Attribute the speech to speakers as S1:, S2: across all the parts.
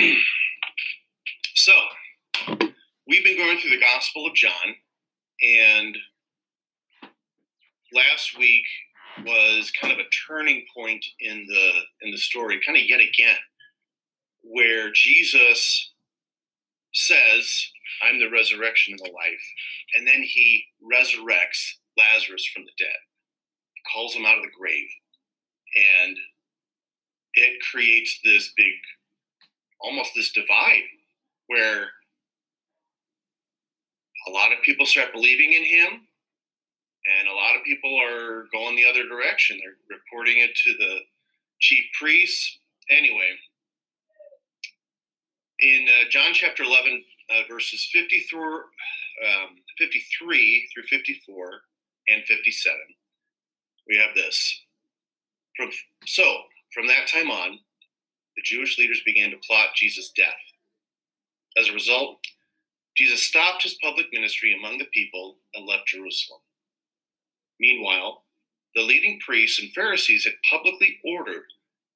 S1: Hmm. so, we've been going through the Gospel of John, and last week was kind of a turning point in the in the story, kind of yet again, where Jesus says, "I'm the resurrection and the life," and then he resurrects Lazarus from the dead, calls him out of the grave, and it creates this big, almost this divide where a lot of people start believing in him and a lot of people are going the other direction. They're reporting it to the chief priests. Anyway, in uh, John chapter 11, uh, verses 54, um, 53 through 54 and 57, we have this. From, so, from that time on, the Jewish leaders began to plot Jesus' death. As a result, Jesus stopped his public ministry among the people and left Jerusalem. Meanwhile, the leading priests and Pharisees had publicly ordered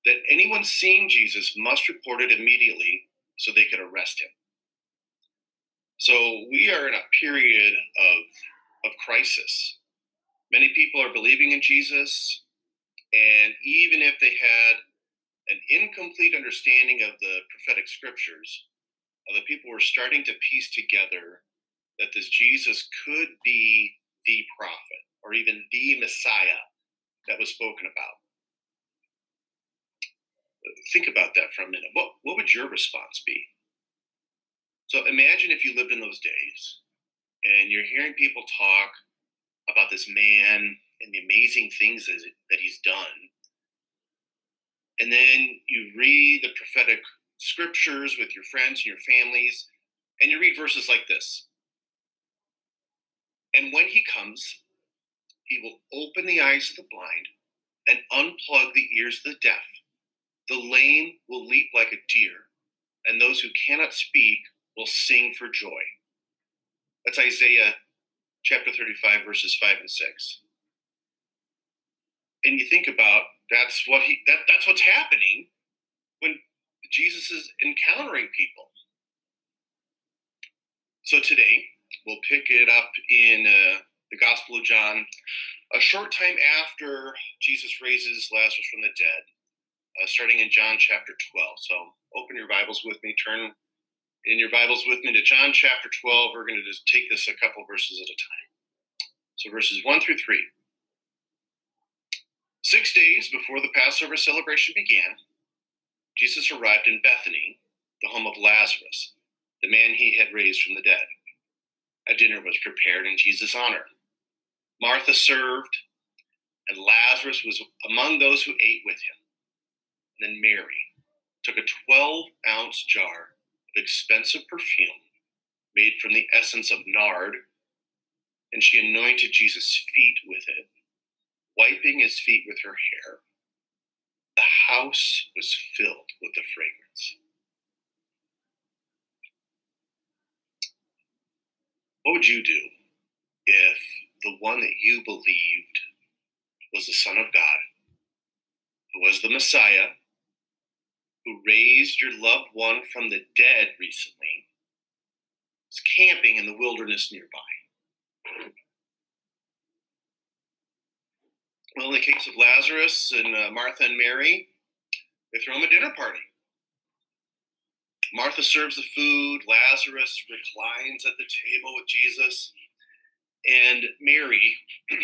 S1: that anyone seeing Jesus must report it immediately so they could arrest him. So we are in a period of, of crisis. Many people are believing in Jesus, and even if they had an incomplete understanding of the prophetic scriptures, uh, the people were starting to piece together that this Jesus could be the prophet or even the Messiah that was spoken about. Think about that for a minute. What, what would your response be? So imagine if you lived in those days and you're hearing people talk about this man and the amazing things that he's done. And then you read the prophetic scriptures with your friends and your families, and you read verses like this. And when he comes, he will open the eyes of the blind and unplug the ears of the deaf. The lame will leap like a deer, and those who cannot speak will sing for joy. That's Isaiah chapter 35, verses 5 and 6. And you think about that's what he that, that's what's happening when Jesus is encountering people. So today we'll pick it up in uh, the Gospel of John, a short time after Jesus raises Lazarus from the dead, uh, starting in John chapter 12. So open your Bibles with me, turn in your Bibles with me to John chapter 12. We're going to just take this a couple verses at a time. So verses 1 through 3. Six days before the Passover celebration began, Jesus arrived in Bethany, the home of Lazarus, the man he had raised from the dead. A dinner was prepared in Jesus' honor. Martha served, and Lazarus was among those who ate with him. And then Mary took a 12 ounce jar of expensive perfume made from the essence of nard, and she anointed Jesus' feet with it, wiping his feet with her hair. The house was filled with the fragrance. What would you do if the one that you believed was the Son of God, who was the Messiah, who raised your loved one from the dead recently, was camping in the wilderness nearby? Well, in the case of Lazarus and uh, Martha and Mary, they throw him a dinner party. Martha serves the food, Lazarus reclines at the table with Jesus, and Mary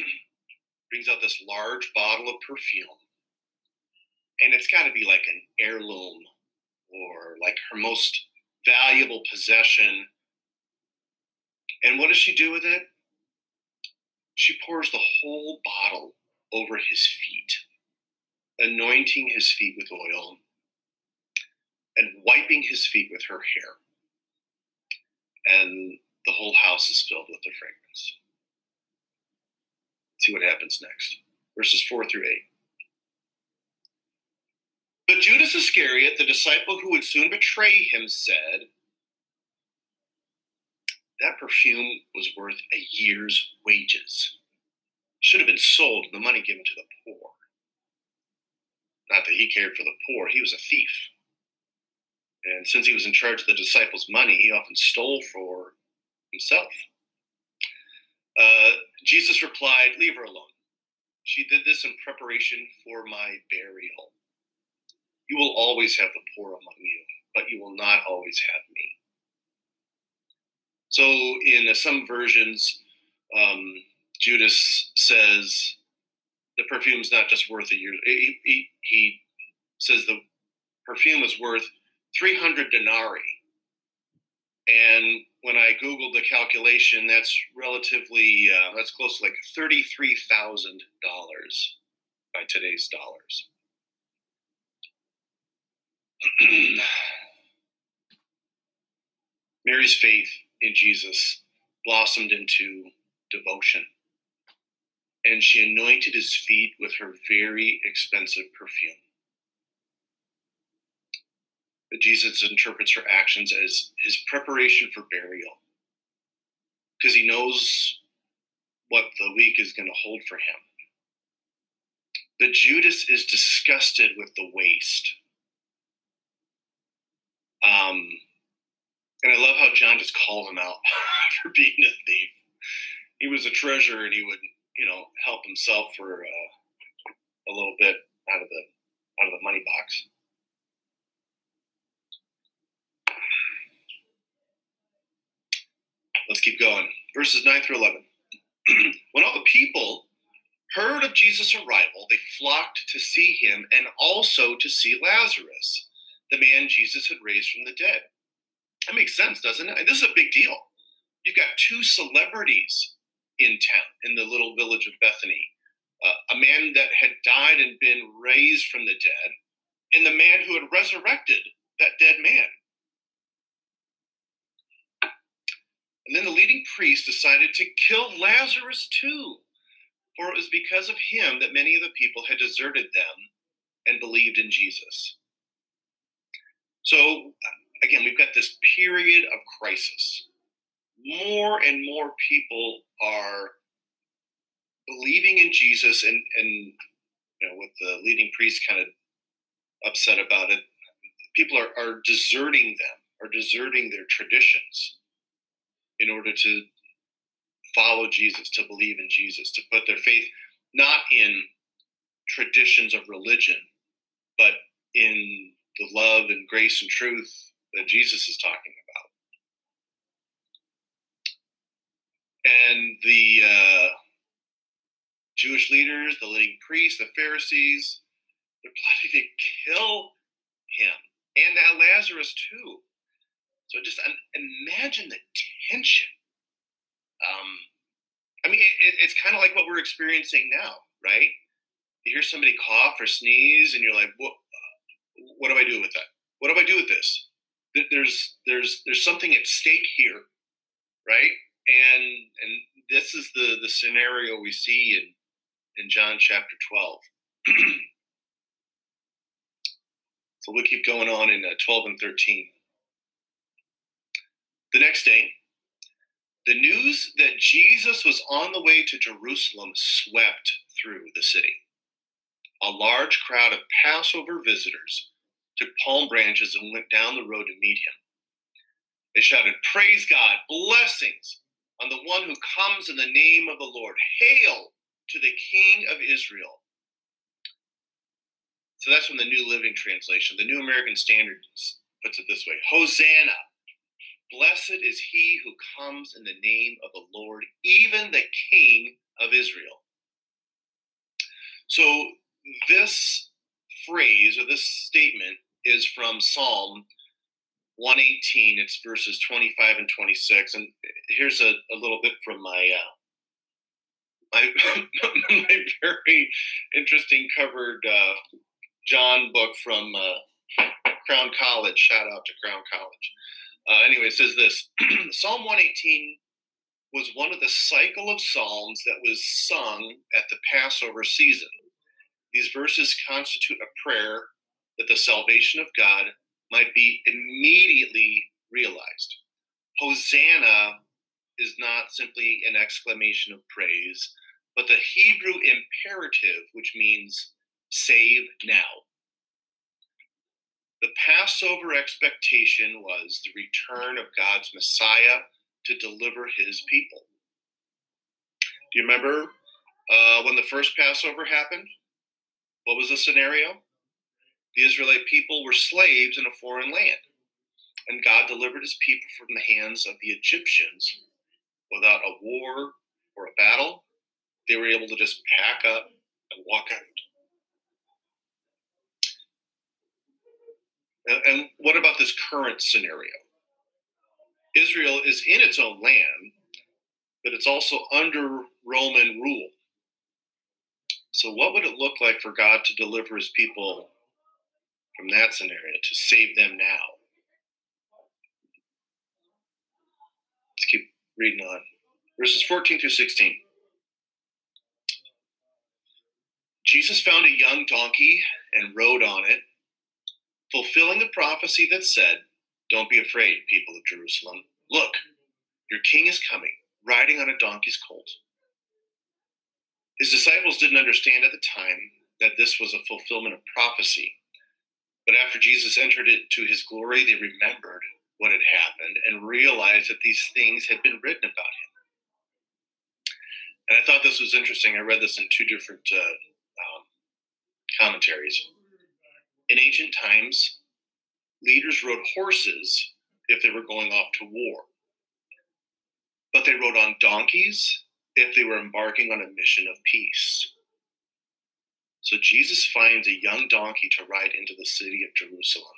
S1: brings out this large bottle of perfume. And it's got to be like an heirloom or like her most valuable possession. And what does she do with it? She pours the whole bottle over his feet, anointing his feet with oil and wiping his feet with her hair. And the whole house is filled with the fragrance. see what happens next. Verses 4 through 8. But Judas Iscariot, the disciple who would soon betray him, said, That perfume was worth a year's wages should have been sold and the money given to the poor. Not that he cared for the poor, he was a thief. And since he was in charge of the disciples' money, he often stole for himself. Uh, Jesus replied, Leave her alone. She did this in preparation for my burial. You will always have the poor among you, but you will not always have me. So, in some versions, um, Judas says the perfume's not just worth a year. He, he, he says the perfume is worth 300 denarii. And when I Googled the calculation, that's relatively, uh, that's close to like $33,000 by today's dollars. Mary's faith in Jesus blossomed into devotion, and she anointed his feet with her very expensive perfume. But Jesus interprets her actions as his preparation for burial because he knows what the week is going to hold for him. But Judas is disgusted with the waste. Um, and I love how John just calls him out for being a thief. He was a treasurer, and he would, you know, help himself for uh, a little bit out of the out of the money box. Let's keep going. Verses 9 through 11. when all the people heard of Jesus' arrival, they flocked to see him and also to see Lazarus, the man Jesus had raised from the dead. That makes sense, doesn't it? And this is a big deal. You've got two celebrities in town, in the little village of Bethany uh, a man that had died and been raised from the dead, and the man who had resurrected that dead man. And then the leading priest decided to kill Lazarus too, for it was because of him that many of the people had deserted them and believed in Jesus. So, again, we've got this period of crisis. More and more people are believing in Jesus, and, and you know, with the leading priest kind of upset about it, people are, are deserting them, are deserting their traditions in order to follow Jesus, to believe in Jesus, to put their faith not in traditions of religion, but in the love and grace and truth that Jesus is talking about. And the uh, Jewish leaders, the leading priests, the Pharisees, they're plotting to kill him and now Lazarus too. So just imagine the tension. Um, I mean, it, it's kind of like what we're experiencing now, right? You hear somebody cough or sneeze, and you're like, "What? What do I do with that? What do I do with this?" There's there's there's something at stake here, right? And and this is the the scenario we see in in John chapter twelve. so we'll keep going on in uh, twelve and thirteen. The next day, the news that Jesus was on the way to Jerusalem swept through the city. A large crowd of Passover visitors took palm branches and went down the road to meet him. They shouted, Praise God, blessings on the one who comes in the name of the Lord. Hail to the King of Israel. So that's from the New Living Translation. The New American Standard puts it this way Hosanna Blessed is he who comes in the name of the Lord, even the King of Israel. So, this phrase or this statement is from Psalm 118. It's verses 25 and 26. And here's a, a little bit from my. Uh, my, my very interesting covered uh, John book from uh, Crown College. Shout out to Crown College. Uh, anyway, it says this Psalm 118 was one of the cycle of psalms that was sung at the Passover season. These verses constitute a prayer that the salvation of God might be immediately realized. Hosanna is not simply an exclamation of praise, but the Hebrew imperative, which means save now. The Passover expectation was the return of God's Messiah to deliver his people. Do you remember uh, when the first Passover happened? What was the scenario? The Israelite people were slaves in a foreign land, and God delivered his people from the hands of the Egyptians without a war or a battle. They were able to just pack up and walk out. And what about this current scenario? Israel is in its own land, but it's also under Roman rule. So, what would it look like for God to deliver his people from that scenario, to save them now? Let's keep reading on. Verses 14 through 16. Jesus found a young donkey and rode on it, fulfilling the prophecy that said, Don't be afraid, people of Jerusalem. Look, your king is coming, riding on a donkey's colt. His disciples didn't understand at the time that this was a fulfillment of prophecy. But after Jesus entered into his glory, they remembered what had happened and realized that these things had been written about him. And I thought this was interesting. I read this in two different uh, um, commentaries. In ancient times, leaders rode horses if they were going off to war, but they rode on donkeys if they were embarking on a mission of peace. So Jesus finds a young donkey to ride into the city of Jerusalem,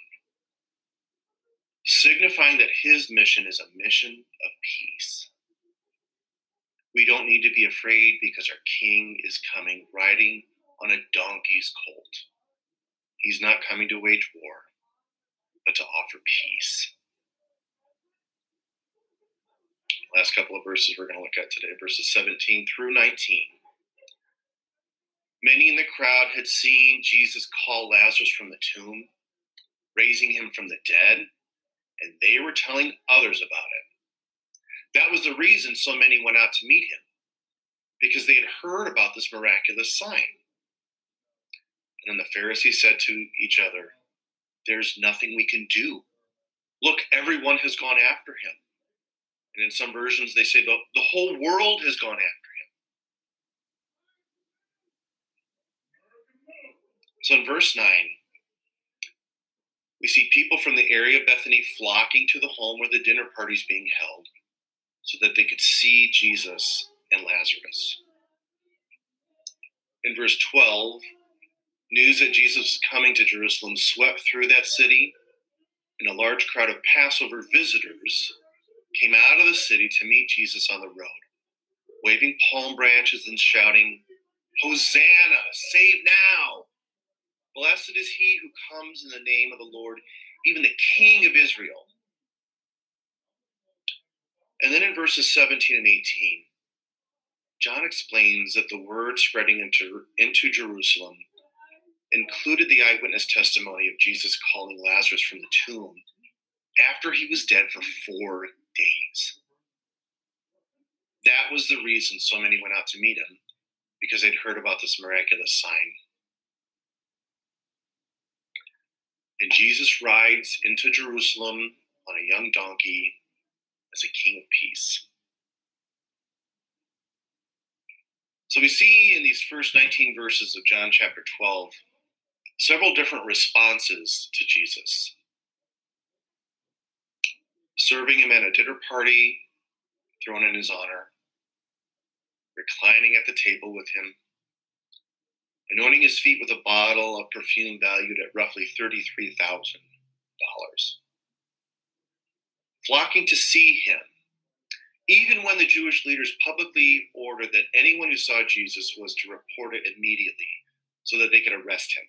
S1: signifying that his mission is a mission of peace. We don't need to be afraid because our king is coming riding on a donkey's colt. He's not coming to wage war, but to offer peace. Last couple of verses we're going to look at today, verses 17 through 19. Many in the crowd had seen Jesus call Lazarus from the tomb, raising him from the dead, and they were telling others about it. That was the reason so many went out to meet him, because they had heard about this miraculous sign. And then the Pharisees said to each other, There's nothing we can do. Look, everyone has gone after him. And in some versions, they say the, the whole world has gone after him. So in verse 9, we see people from the area of Bethany flocking to the home where the dinner party is being held so that they could see Jesus and Lazarus. In verse 12, news that Jesus was coming to Jerusalem swept through that city, and a large crowd of Passover visitors came out of the city to meet Jesus on the road, waving palm branches and shouting, Hosanna, save now! Blessed is he who comes in the name of the Lord, even the King of Israel. And then in verses 17 and 18, John explains that the word spreading into, into Jerusalem included the eyewitness testimony of Jesus calling Lazarus from the tomb after he was dead for four days. That was the reason so many went out to meet him, because they'd heard about this miraculous sign. And Jesus rides into Jerusalem on a young donkey as a king of peace. So we see in these first 19 verses of John chapter 12 several different responses to Jesus. Serving him at a dinner party thrown in his honor, reclining at the table with him, anointing his feet with a bottle of perfume valued at roughly $33,000, flocking to see him, even when the Jewish leaders publicly ordered that anyone who saw Jesus was to report it immediately so that they could arrest him.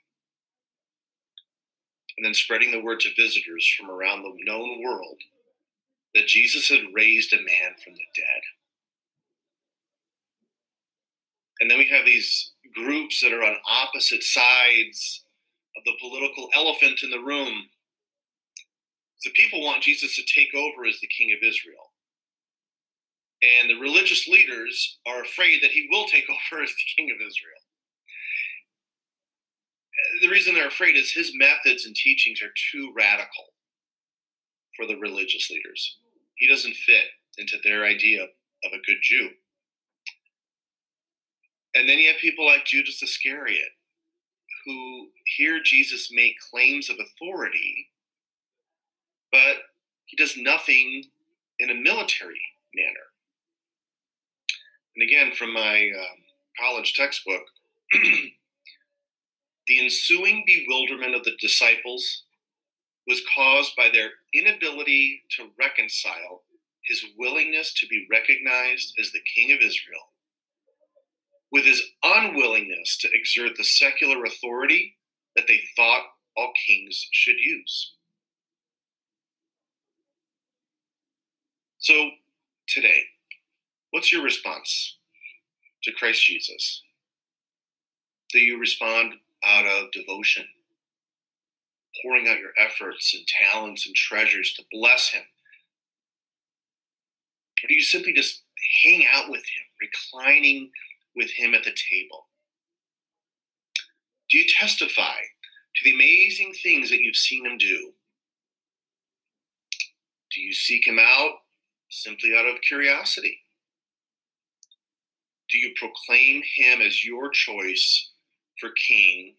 S1: And then spreading the word to visitors from around the known world that Jesus had raised a man from the dead. And then we have these groups that are on opposite sides of the political elephant in the room. The people want Jesus to take over as the king of Israel. And the religious leaders are afraid that he will take over as the king of Israel. the reason they're afraid is his methods and teachings are too radical for the religious leaders. He doesn't fit into their idea of a good Jew. And then you have people like Judas Iscariot who hear Jesus make claims of authority, but he does nothing in a military manner. And again, from my um, college textbook, the ensuing bewilderment of the disciples was caused by their inability to reconcile his willingness to be recognized as the King of Israel with his unwillingness to exert the secular authority that they thought all kings should use. So, today, what's your response to Christ Jesus? Do you respond out of devotion, pouring out your efforts and talents and treasures to bless Him? Or do you simply just hang out with Him, reclining with Him at the table? Do you testify to the amazing things that you've seen Him do? Do you seek Him out simply out of curiosity? Do you proclaim Him as your choice for King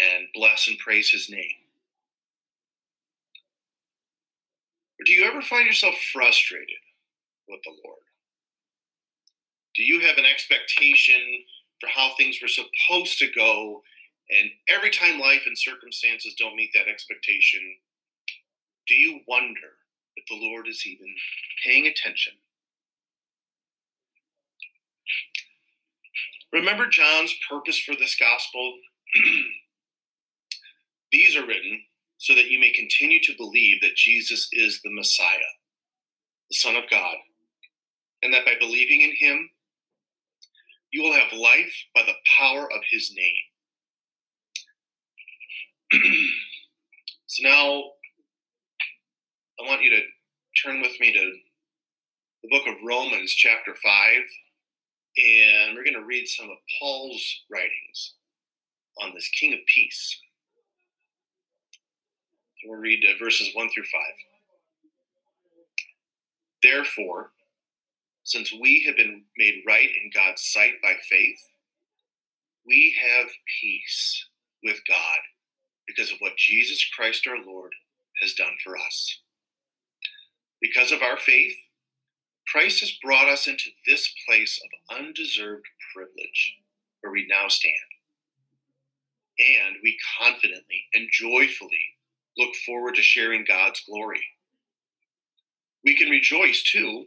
S1: and bless and praise His name? Or do you ever find yourself frustrated with the Lord? Do you have an expectation for how things were supposed to go? And every time life and circumstances don't meet that expectation, do you wonder if the Lord is even paying attention? Remember John's purpose for this gospel? These are written so that you may continue to believe that Jesus is the Messiah, the Son of God, and that by believing in him, you will have life by the power of his name. so now I want you to turn with me to the book of Romans, chapter 5, and we're going to read some of Paul's writings on this King of Peace. we'll read uh, verses 1 through 5. Therefore, since we have been made right in God's sight by faith, we have peace with God because of what Jesus Christ our Lord has done for us. Because of our faith, Christ has brought us into this place of undeserved privilege where we now stand. And we confidently and joyfully look forward to sharing God's glory. We can rejoice too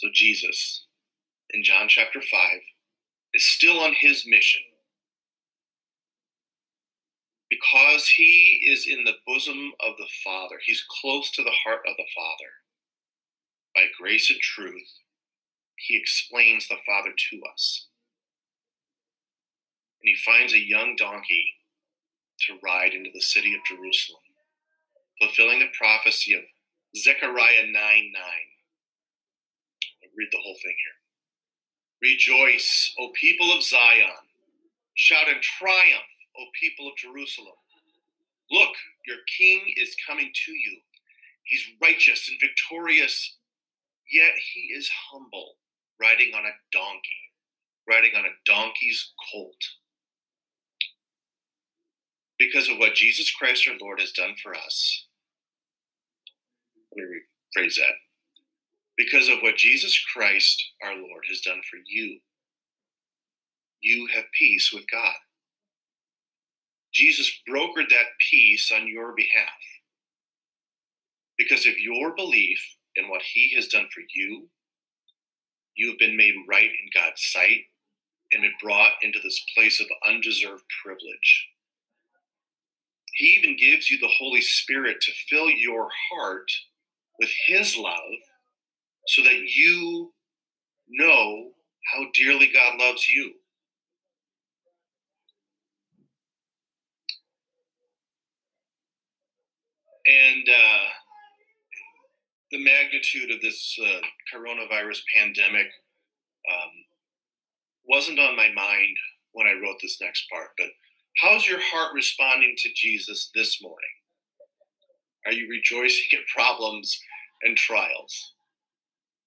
S1: So Jesus, in John chapter 5, is still on his mission. Because he is in the bosom of the Father, he's close to the heart of the Father. By grace and truth, he explains the Father to us. And he finds a young donkey to ride into the city of Jerusalem, fulfilling the prophecy of Zechariah 9 9 read the whole thing here. Rejoice, O people of Zion. Shout in triumph, O people of Jerusalem. Look, your king is coming to you. He's righteous and victorious, yet he is humble, riding on a donkey, riding on a donkey's colt. Because of what Jesus Christ our Lord has done for us. Let me rephrase that because of what Jesus Christ our Lord has done for you. You have peace with God. Jesus brokered that peace on your behalf. Because of your belief in what he has done for you, you have been made right in God's sight and been brought into this place of undeserved privilege. He even gives you the Holy Spirit to fill your heart with His love so that you know how dearly God loves you. And uh, the magnitude of this uh, coronavirus pandemic um, wasn't on my mind when I wrote this next part, but how's your heart responding to Jesus this morning? Are you rejoicing at problems and trials?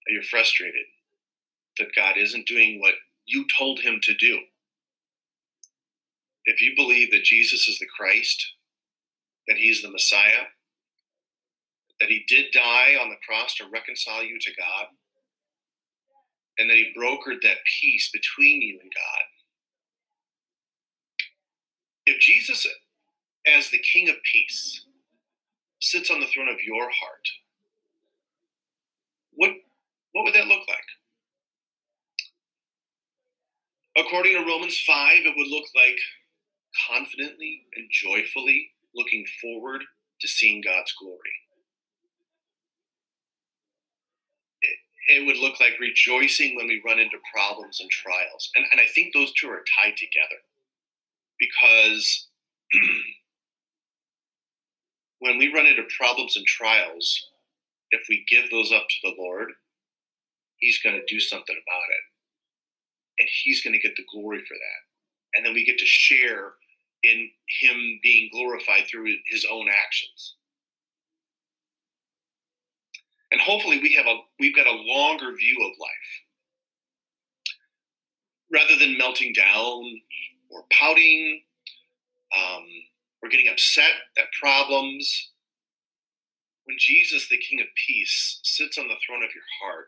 S1: Are you frustrated that God isn't doing what you told him to do? If you believe that Jesus is the Christ, that he's the Messiah, that he did die on the cross to reconcile you to God, and that he brokered that peace between you and God. If Jesus, as the King of Peace, sits on the throne of your heart, what, what would that look like? According to Romans 5, it would look like confidently and joyfully looking forward to seeing God's glory. it would look like rejoicing when we run into problems and trials. And, and I think those two are tied together because when we run into problems and trials, if we give those up to the Lord, He's going to do something about it. And He's going to get the glory for that. And then we get to share in Him being glorified through His own actions and hopefully we have a we've got a longer view of life rather than melting down or pouting um, or getting upset at problems when jesus the king of peace sits on the throne of your heart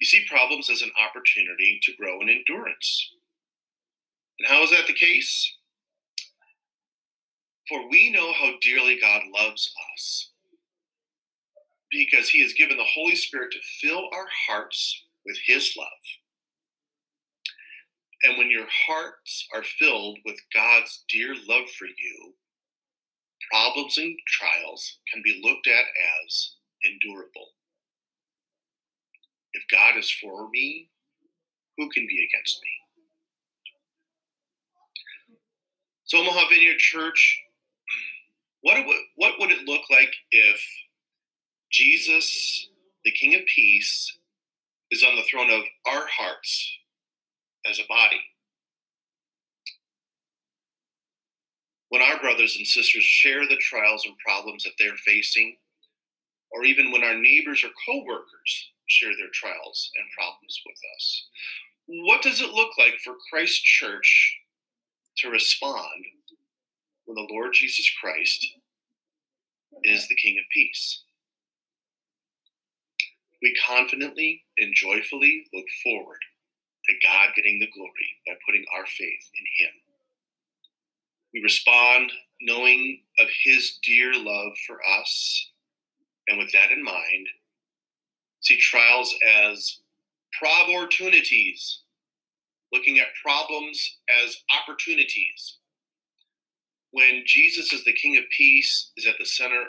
S1: you see problems as an opportunity to grow in endurance and how is that the case for we know how dearly god loves us because he has given the Holy Spirit to fill our hearts with his love. And when your hearts are filled with God's dear love for you, problems and trials can be looked at as endurable. If God is for me, who can be against me? So, Omaha Vineyard Church, what, what would it look like if Jesus, the King of Peace, is on the throne of our hearts as a body. When our brothers and sisters share the trials and problems that they're facing, or even when our neighbors or coworkers share their trials and problems with us, what does it look like for Christ Church to respond when the Lord Jesus Christ is the King of Peace? we confidently and joyfully look forward to God getting the glory by putting our faith in Him. We respond knowing of His dear love for us, and with that in mind, see trials as opportunities, looking at problems as opportunities. When Jesus is the King of Peace, is at the center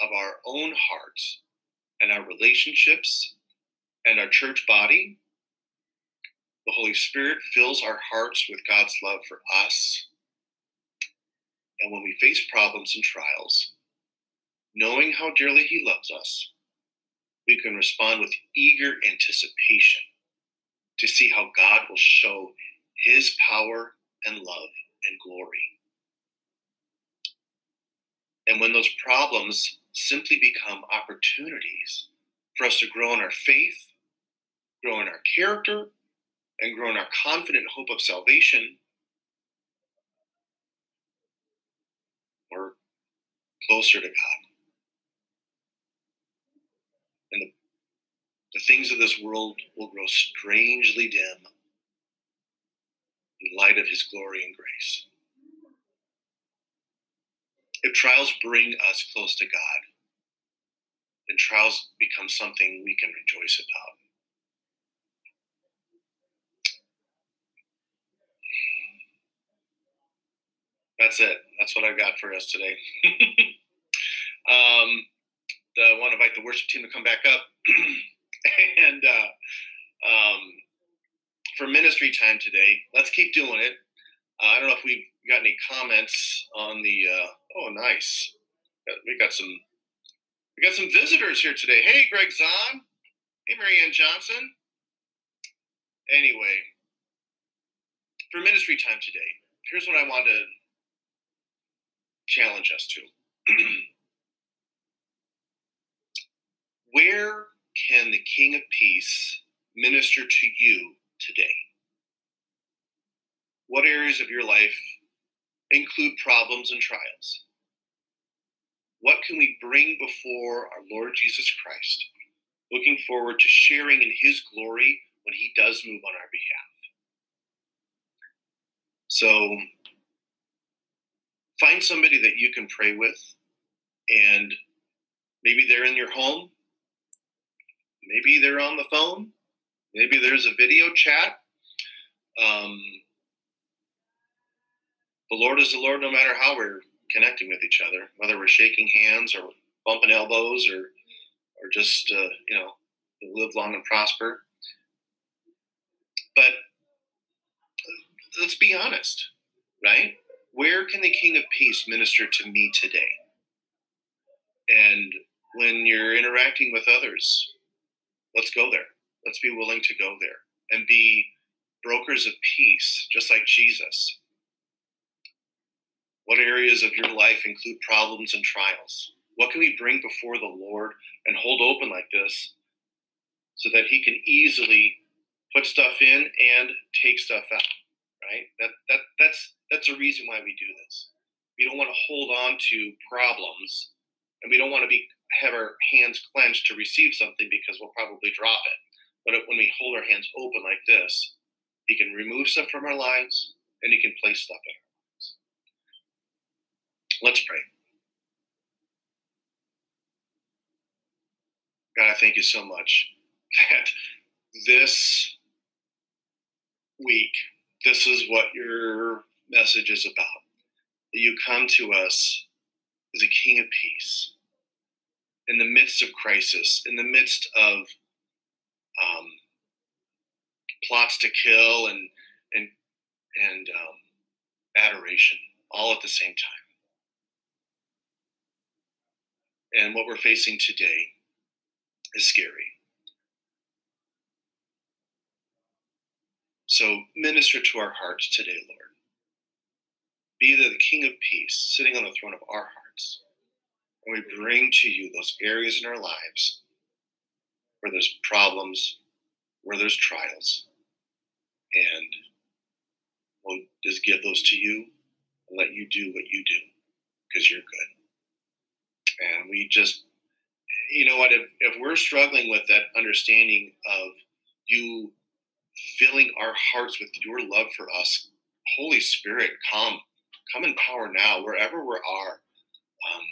S1: of our own hearts and our relationships and our church body. The Holy Spirit fills our hearts with God's love for us. And when we face problems and trials, knowing how dearly He loves us, we can respond with eager anticipation to see how God will show His power and love and glory. And when those problems simply become opportunities for us to grow in our faith, grow in our character, and grow in our confident hope of salvation. We're closer to God. The things of this world will grow strangely dim in light of his glory and grace. If trials bring us close to God, then trials become something we can rejoice about. That's it. That's what I've got for us today. um, the, I want to invite the worship team to come back up. and uh, um, for ministry time today, let's keep doing it. Uh, I don't know if we've got any comments on the. Uh, oh, nice. We got some. We got some visitors here today. Hey, Greg Zahn. Hey, Marianne Johnson. Anyway, for ministry time today, here's what I want to challenge us to. Where can the King of Peace minister to you today? What areas of your life include problems and trials? What can we bring before our Lord Jesus Christ, looking forward to sharing in His glory when He does move on our behalf? So, find somebody that you can pray with, and maybe they're in your home, maybe they're on the phone, maybe there's a video chat. Um, the Lord is the Lord no matter how we're connecting with each other, whether we're shaking hands or bumping elbows or or just uh, you know live long and prosper. But let's be honest, right? Where can the King of Peace minister to me today? And when you're interacting with others, let's go there. Let's be willing to go there and be brokers of peace, just like Jesus. What areas of your life include problems and trials? What can we bring before the Lord and hold open like this so that He can easily put stuff in and take stuff out? Right? That that that's that's a reason why we do this. We don't want to hold on to problems, and we don't want to be have our hands clenched to receive something because we'll probably drop it. But when we hold our hands open like this, He can remove stuff from our lives, and He can place stuff in our lives. Let's pray. God, I thank you so much that this week, this is what your message is about. That you come to us as a King of Peace in the midst of crisis, in the midst of um, plots to kill and and and um, adoration, all at the same time. And what we're facing today is scary. So minister to our hearts today, Lord. Be the King of Peace sitting on the throne of our hearts. And we bring to you those areas in our lives where there's problems, where there's trials. And we'll just give those to you and let you do what you do because you're good and we just you know what if, if we're struggling with that understanding of you filling our hearts with your love for us holy spirit come come in power now wherever we are um,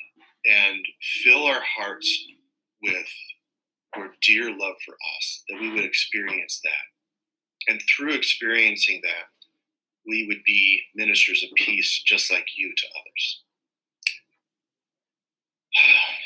S1: and fill our hearts with your dear love for us that we would experience that. And through experiencing that we would be ministers of peace just like you to others